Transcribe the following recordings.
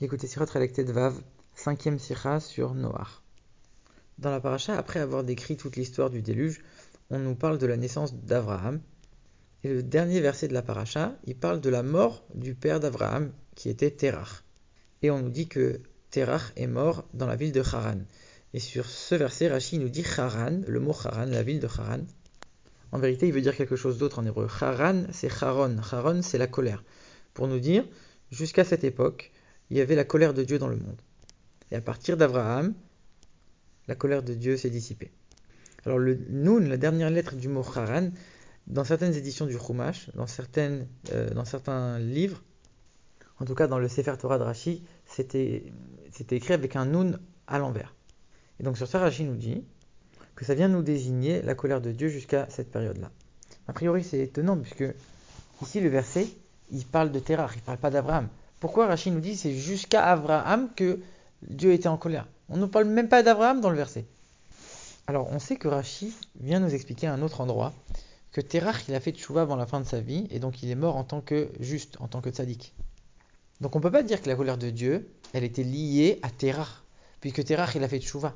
Écoutez Sirot Relektet Vav, cinquième sira sur Noach. Dans la paracha, après avoir décrit toute l'histoire du déluge, on nous parle de la naissance d'Abraham. Et le dernier verset de la paracha, il parle de la mort du père d'Abraham, qui était Terach. Et on nous dit que Terach est mort dans la ville de Haran. Et sur ce verset, Rashi nous dit Haran, le mot Haran, la ville de Haran. En vérité, il veut dire quelque chose d'autre en hébreu. Haran, c'est Haron. Haron, c'est la colère. Pour nous dire, jusqu'à cette époque, il y avait la colère de Dieu dans le monde. Et à partir d'Abraham, la colère de Dieu s'est dissipée. Alors le Nun, la dernière lettre du mot Haran, dans certaines éditions du Chumash, dans, euh, certains livres, en tout cas dans le Sefer Torah de Rashi, c'était écrit avec un Nun à l'envers. Et donc sur ça, Rashi nous dit que ça vient nous désigner la colère de Dieu jusqu'à cette période-là. A priori, c'est étonnant, puisque ici le verset, il parle de Terach, il ne parle pas d'Abraham. Pourquoi Rachid nous dit c'est jusqu'à Abraham que Dieu était en colère On ne parle même pas d'Abraham dans le verset. Alors on sait que Rachid vient nous expliquer à un autre endroit que Terach il a fait tchouva avant la fin de sa vie et donc il est mort en tant que juste, en tant que tzaddik. Donc on ne peut pas dire que la colère de Dieu, elle était liée à Terach, puisque Terach il a fait tchouva.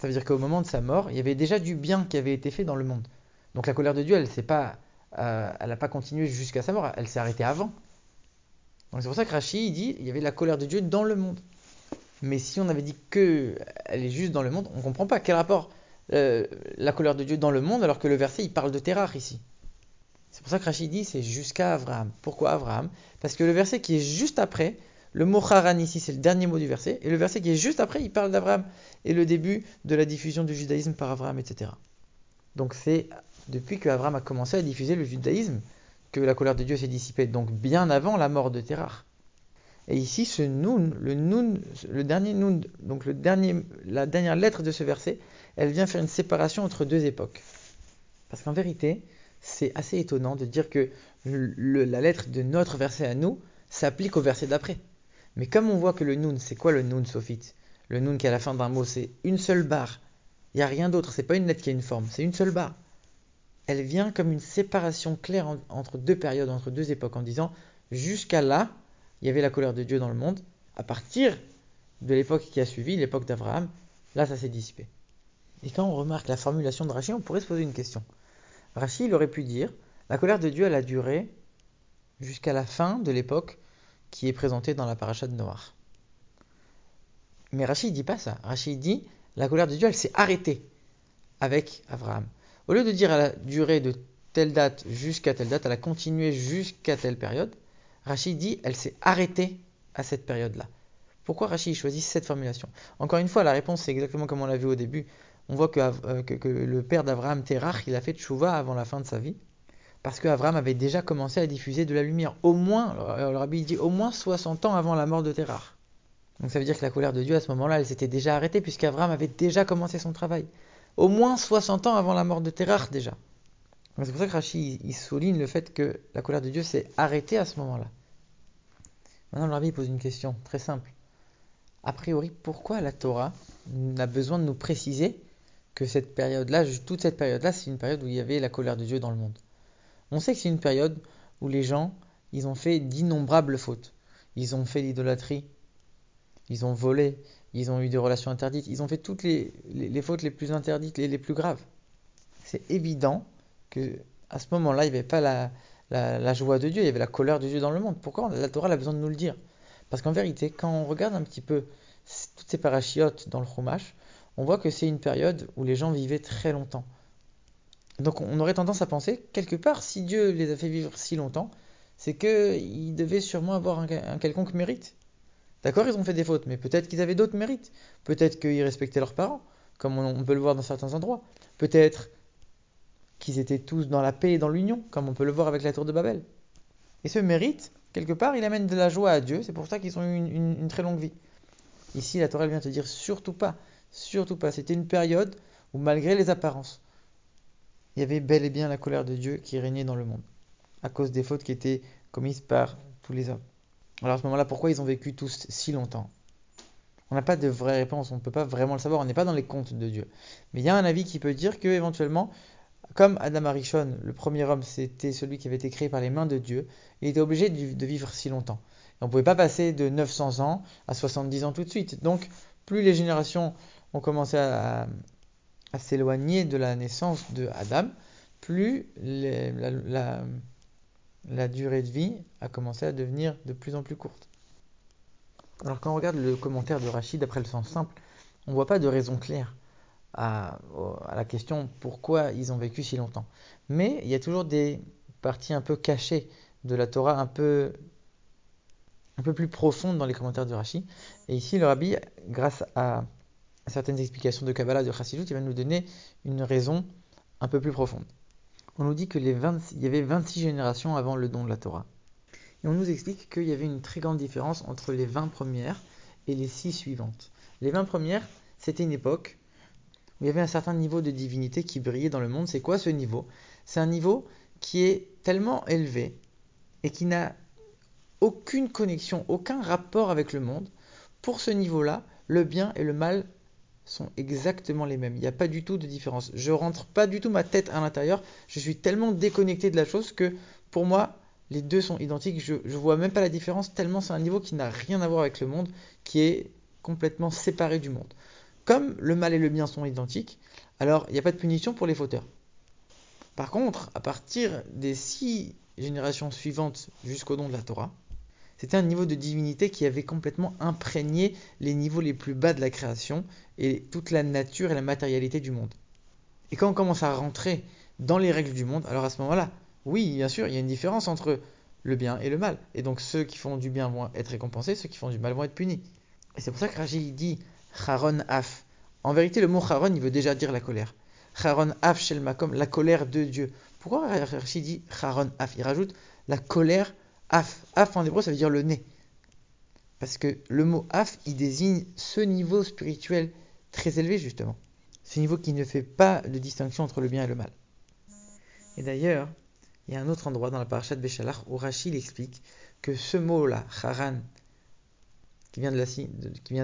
Ça veut dire qu'au moment de sa mort, il y avait déjà du bien qui avait été fait dans le monde. Donc la colère de Dieu, elle n'a pas, euh, pas continué jusqu'à sa mort, elle s'est arrêtée avant. C'est pour ça que Rashi dit il y avait la colère de Dieu dans le monde. Mais si on avait dit que elle est juste dans le monde, on ne comprend pas quel rapport euh, la colère de Dieu dans le monde alors que le verset il parle de Terach ici. C'est pour ça que Rashi dit c'est jusqu'à Abraham. Pourquoi Abraham? Parce que le verset qui est juste après, le mot Haran ici c'est le dernier mot du verset, et le verset qui est juste après il parle d'Abraham et le début de la diffusion du judaïsme par Abraham, etc. Donc c'est depuis que Abraham a commencé à diffuser le judaïsme que la colère de Dieu s'est dissipée, donc bien avant la mort de Terach. Et ici, ce nun, le nun, le dernier nun, donc le dernier, la dernière lettre de ce verset, elle vient faire une séparation entre deux époques. Parce qu'en vérité, c'est assez étonnant de dire que la lettre de notre verset à nous s'applique au verset d'après. Mais comme on voit que le nun, c'est quoi le nun sophite? Le nun qui est à la fin d'un mot, c'est une seule barre. Il n'y a rien d'autre, c'est pas une lettre qui a une forme, c'est une seule barre elle vient comme une séparation claire entre deux périodes, entre deux époques, en disant jusqu'à là, il y avait la colère de Dieu dans le monde. À partir de l'époque qui a suivi, l'époque d'Abraham, là, ça s'est dissipé. Et quand on remarque la formulation de Rachid, on pourrait se poser une question. Rachid, il aurait pu dire la colère de Dieu, elle a duré jusqu'à la fin de l'époque qui est présentée dans la paracha de. Mais Rachid ne dit pas ça. Rachid dit la colère de Dieu, elle s'est arrêtée avec Abraham. Au lieu de dire elle a duré de telle date jusqu'à telle date, elle a continué jusqu'à telle période, Rachid dit elle s'est arrêtée à cette période-là. Pourquoi Rachid choisit cette formulation? Encore une fois, la réponse c'est exactement comme on l'a vu au début. On voit que, euh, le père d'Abraham, Terach, il a fait tchouva avant la fin de sa vie. Parce qu'Abraham avait déjà commencé à diffuser de la lumière. Au moins, le rabbi dit au moins 60 ans avant la mort de Terach. Donc ça veut dire que la colère de Dieu à ce moment-là, elle s'était déjà arrêtée puisqu'Abraham avait déjà commencé son travail au moins 60 ans avant la mort de Terach déjà. C'est pour ça que Rashi il souligne le fait que la colère de Dieu s'est arrêtée à ce moment-là. Maintenant, le rabbi pose une question très simple. A priori, pourquoi la Torah a besoin de nous préciser que cette période-là, toute cette période-là, c'est une période où il y avait la colère de Dieu dans le monde? On sait que c'est une période où les gens, ils ont fait d'innombrables fautes. Ils ont fait l'idolâtrie, ils ont volé, ils ont eu des relations interdites, ils ont fait toutes les, fautes les plus interdites, les, les plus graves. C'est évident que à ce moment-là, il n'y avait pas la, joie de Dieu, il y avait la colère de Dieu dans le monde. Pourquoi? La Torah a besoin de nous le dire Parce qu'en vérité, quand on regarde un petit peu toutes ces parachiotes dans le Chumash, on voit que c'est une période où les gens vivaient très longtemps. Donc on aurait tendance à penser, quelque part, si Dieu les a fait vivre si longtemps, c'est qu'ils devaient sûrement avoir un quelconque mérite. D'accord, ils ont fait des fautes, mais peut-être qu'ils avaient d'autres mérites. Peut-être qu'ils respectaient leurs parents, comme on peut le voir dans certains endroits. Peut-être qu'ils étaient tous dans la paix et dans l'union, comme on peut le voir avec la tour de Babel. Et ce mérite, quelque part, il amène de la joie à Dieu. C'est pour ça qu'ils ont eu une, très longue vie. Ici, la Torah vient te dire surtout pas, surtout pas. C'était une période où, malgré les apparences, il y avait bel et bien la colère de Dieu qui régnait dans le monde, à cause des fautes qui étaient commises par tous les hommes. Alors à ce moment-là, pourquoi ils ont vécu tous si longtemps? On n'a pas de vraie réponse, on ne peut pas vraiment le savoir, on n'est pas dans les contes de Dieu. Mais il y a un avis qui peut dire que éventuellement, comme Adam Arishon, le premier homme, c'était celui qui avait été créé par les mains de Dieu, il était obligé de vivre si longtemps. On ne pouvait pas passer de 900 ans à 70 ans tout de suite. Donc, plus les générations ont commencé à, s'éloigner de la naissance de Adam, plus la, durée de vie a commencé à devenir de plus en plus courte. Alors quand on regarde le commentaire de Rachid d'après le sens simple, on ne voit pas de raison claire à, la question pourquoi ils ont vécu si longtemps. Mais il y a toujours des parties un peu cachées de la Torah, un peu, un peu plus profondes dans les commentaires de Rachid. Et ici, le rabbi, grâce à certaines explications de Kabbalah, de Chassidut, il va nous donner une raison un peu plus profonde. On nous dit qu'il y avait 26 générations avant le don de la Torah. Et on nous explique qu'il y avait une très grande différence entre les 20 premières et les 6 suivantes. Les 20 premières, c'était une époque où il y avait un certain niveau de divinité qui brillait dans le monde. C'est quoi ce niveau? C'est un niveau qui est tellement élevé et qui n'a aucune connexion, aucun rapport avec le monde. Pour ce niveau-là, le bien et le mal sont exactement les mêmes. Il n'y a pas du tout de différence. Je rentre pas du tout ma tête à l'intérieur. Je suis tellement déconnecté de la chose que pour moi, les deux sont identiques. Je ne vois même pas la différence tellement c'est un niveau qui n'a rien à voir avec le monde, qui est complètement séparé du monde. Comme le mal et le bien sont identiques, alors il n'y a pas de punition pour les fauteurs. Par contre, à partir des six générations suivantes jusqu'au don de la Torah, c'était un niveau de divinité qui avait complètement imprégné les niveaux les plus bas de la création et toute la nature et la matérialité du monde. Et quand on commence à rentrer dans les règles du monde, alors à ce moment-là, oui, bien sûr, il y a une différence entre le bien et le mal. Et donc ceux qui font du bien vont être récompensés, ceux qui font du mal vont être punis. Et c'est pour ça que Rachid dit Charon Af. En vérité, le mot Charon, il veut déjà dire la colère. Charon Af Shel Makom, la colère de Dieu. Pourquoi Rachid dit Charon Af? Il rajoute la colère Af. Af en hébreu, ça veut dire le nez. Parce que le mot Af, il désigne ce niveau spirituel très élevé, justement. Ce niveau qui ne fait pas de distinction entre le bien et le mal. Et d'ailleurs, il y a un autre endroit dans la parashat Béchalach où Rachid explique que ce mot-là, Charan, qui vient de la,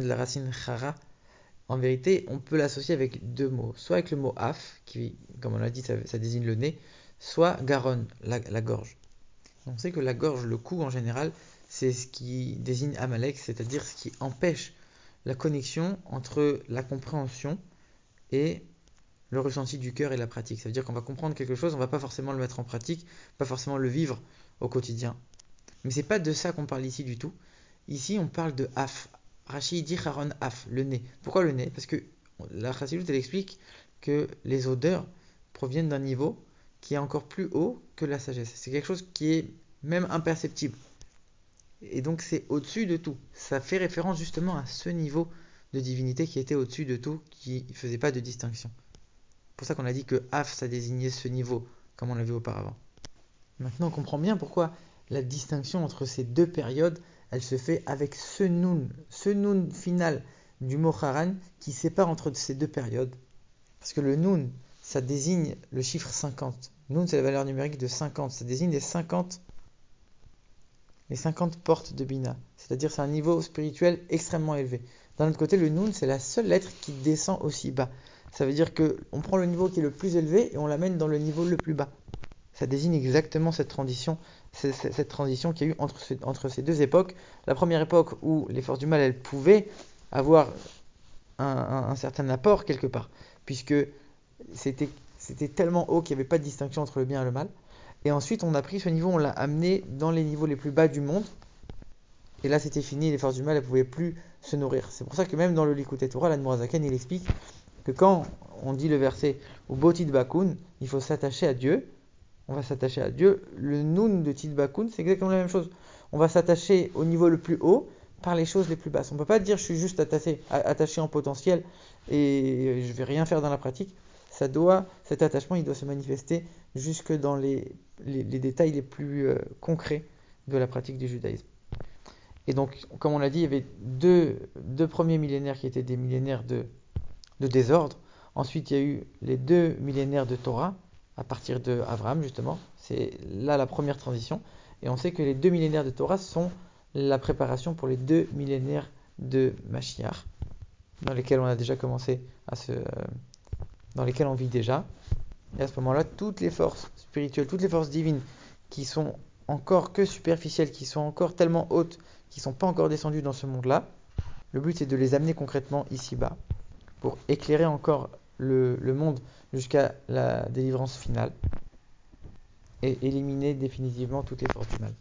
de racine chara, en vérité, on peut l'associer avec deux mots. Soit avec le mot af, qui, comme on l'a dit, ça, désigne le nez, soit garonne, la, gorge. On sait que la gorge, le cou en général, c'est ce qui désigne Amalek, c'est-à-dire ce qui empêche la connexion entre la compréhension et le ressenti du cœur et la pratique. Ça veut dire qu'on va comprendre quelque chose, on ne va pas forcément le mettre en pratique, pas forcément le vivre au quotidien. Mais c'est pas de ça qu'on parle ici du tout. Ici, on parle de af. Rachid dit Haron af, le nez. Pourquoi le nez? Parce que la Chassidoute, elle explique que les odeurs proviennent d'un niveau qui est encore plus haut que la sagesse. C'est quelque chose qui est même imperceptible. Et donc c'est au-dessus de tout. Ça fait référence justement à ce niveau de divinité qui était au-dessus de tout, qui faisait pas de distinction. C'est pour ça qu'on a dit que Af, ça désignait ce niveau, comme on l'a vu auparavant. Maintenant, on comprend bien pourquoi la distinction entre ces deux périodes elle se fait avec ce nun, ce nun final du mot haran qui sépare entre ces deux périodes. Parce que le nun, ça désigne le chiffre 50. Nun, c'est la valeur numérique de 50. Ça désigne les 50, les 50 portes de Bina. C'est-à-dire c'est un niveau spirituel extrêmement élevé. D'un autre côté, le nun, c'est la seule lettre qui descend aussi bas. Ça veut dire qu'on prend le niveau qui est le plus élevé et on l'amène dans le niveau le plus bas. Ça désigne exactement cette transition cette qu'il y a eu entre ces deux époques. La première époque où les forces du mal, elles pouvaient avoir un, certain apport quelque part, puisque c'était tellement haut qu'il n'y avait pas de distinction entre le bien et le mal. Et ensuite, on a pris ce niveau, on l'a amené dans les niveaux les plus bas du monde. Et là, c'était fini, les forces du mal, ne pouvaient plus se nourrir. C'est pour ça que même dans le Likutet Torah, l'Admorazaken, il explique que quand on dit le verset au Botit Bakun, il faut s'attacher à Dieu, on va s'attacher à Dieu. Le Nun de Tidbakun, c'est exactement la même chose. On va s'attacher au niveau le plus haut par les choses les plus basses. On ne peut pas dire je suis juste attaché, attaché en potentiel et je vais rien faire dans la pratique. Ça doit, cet attachement, il doit se manifester jusque dans les, détails les plus euh, concrets de la pratique du judaïsme. Et donc, comme on l'a dit, il y avait deux, premiers millénaires qui étaient des millénaires de, désordre. Ensuite, il y a eu les deux millénaires de Torah, à partir de justement. C'est là la première transition. Et on sait que les deux millénaires de Torah sont la préparation pour les deux millénaires de Mashiach, dans lesquels on a déjà commencé à se. Dans lesquels on vit déjà. Et à ce moment-là, toutes les forces spirituelles, toutes les forces divines qui sont encore que superficielles, qui sont encore tellement hautes qui ne sont pas encore descendus dans ce monde-là. Le but, c'est de les amener concrètement ici-bas pour éclairer encore le, le monde jusqu'à la délivrance finale et éliminer définitivement toutes les forces du mal.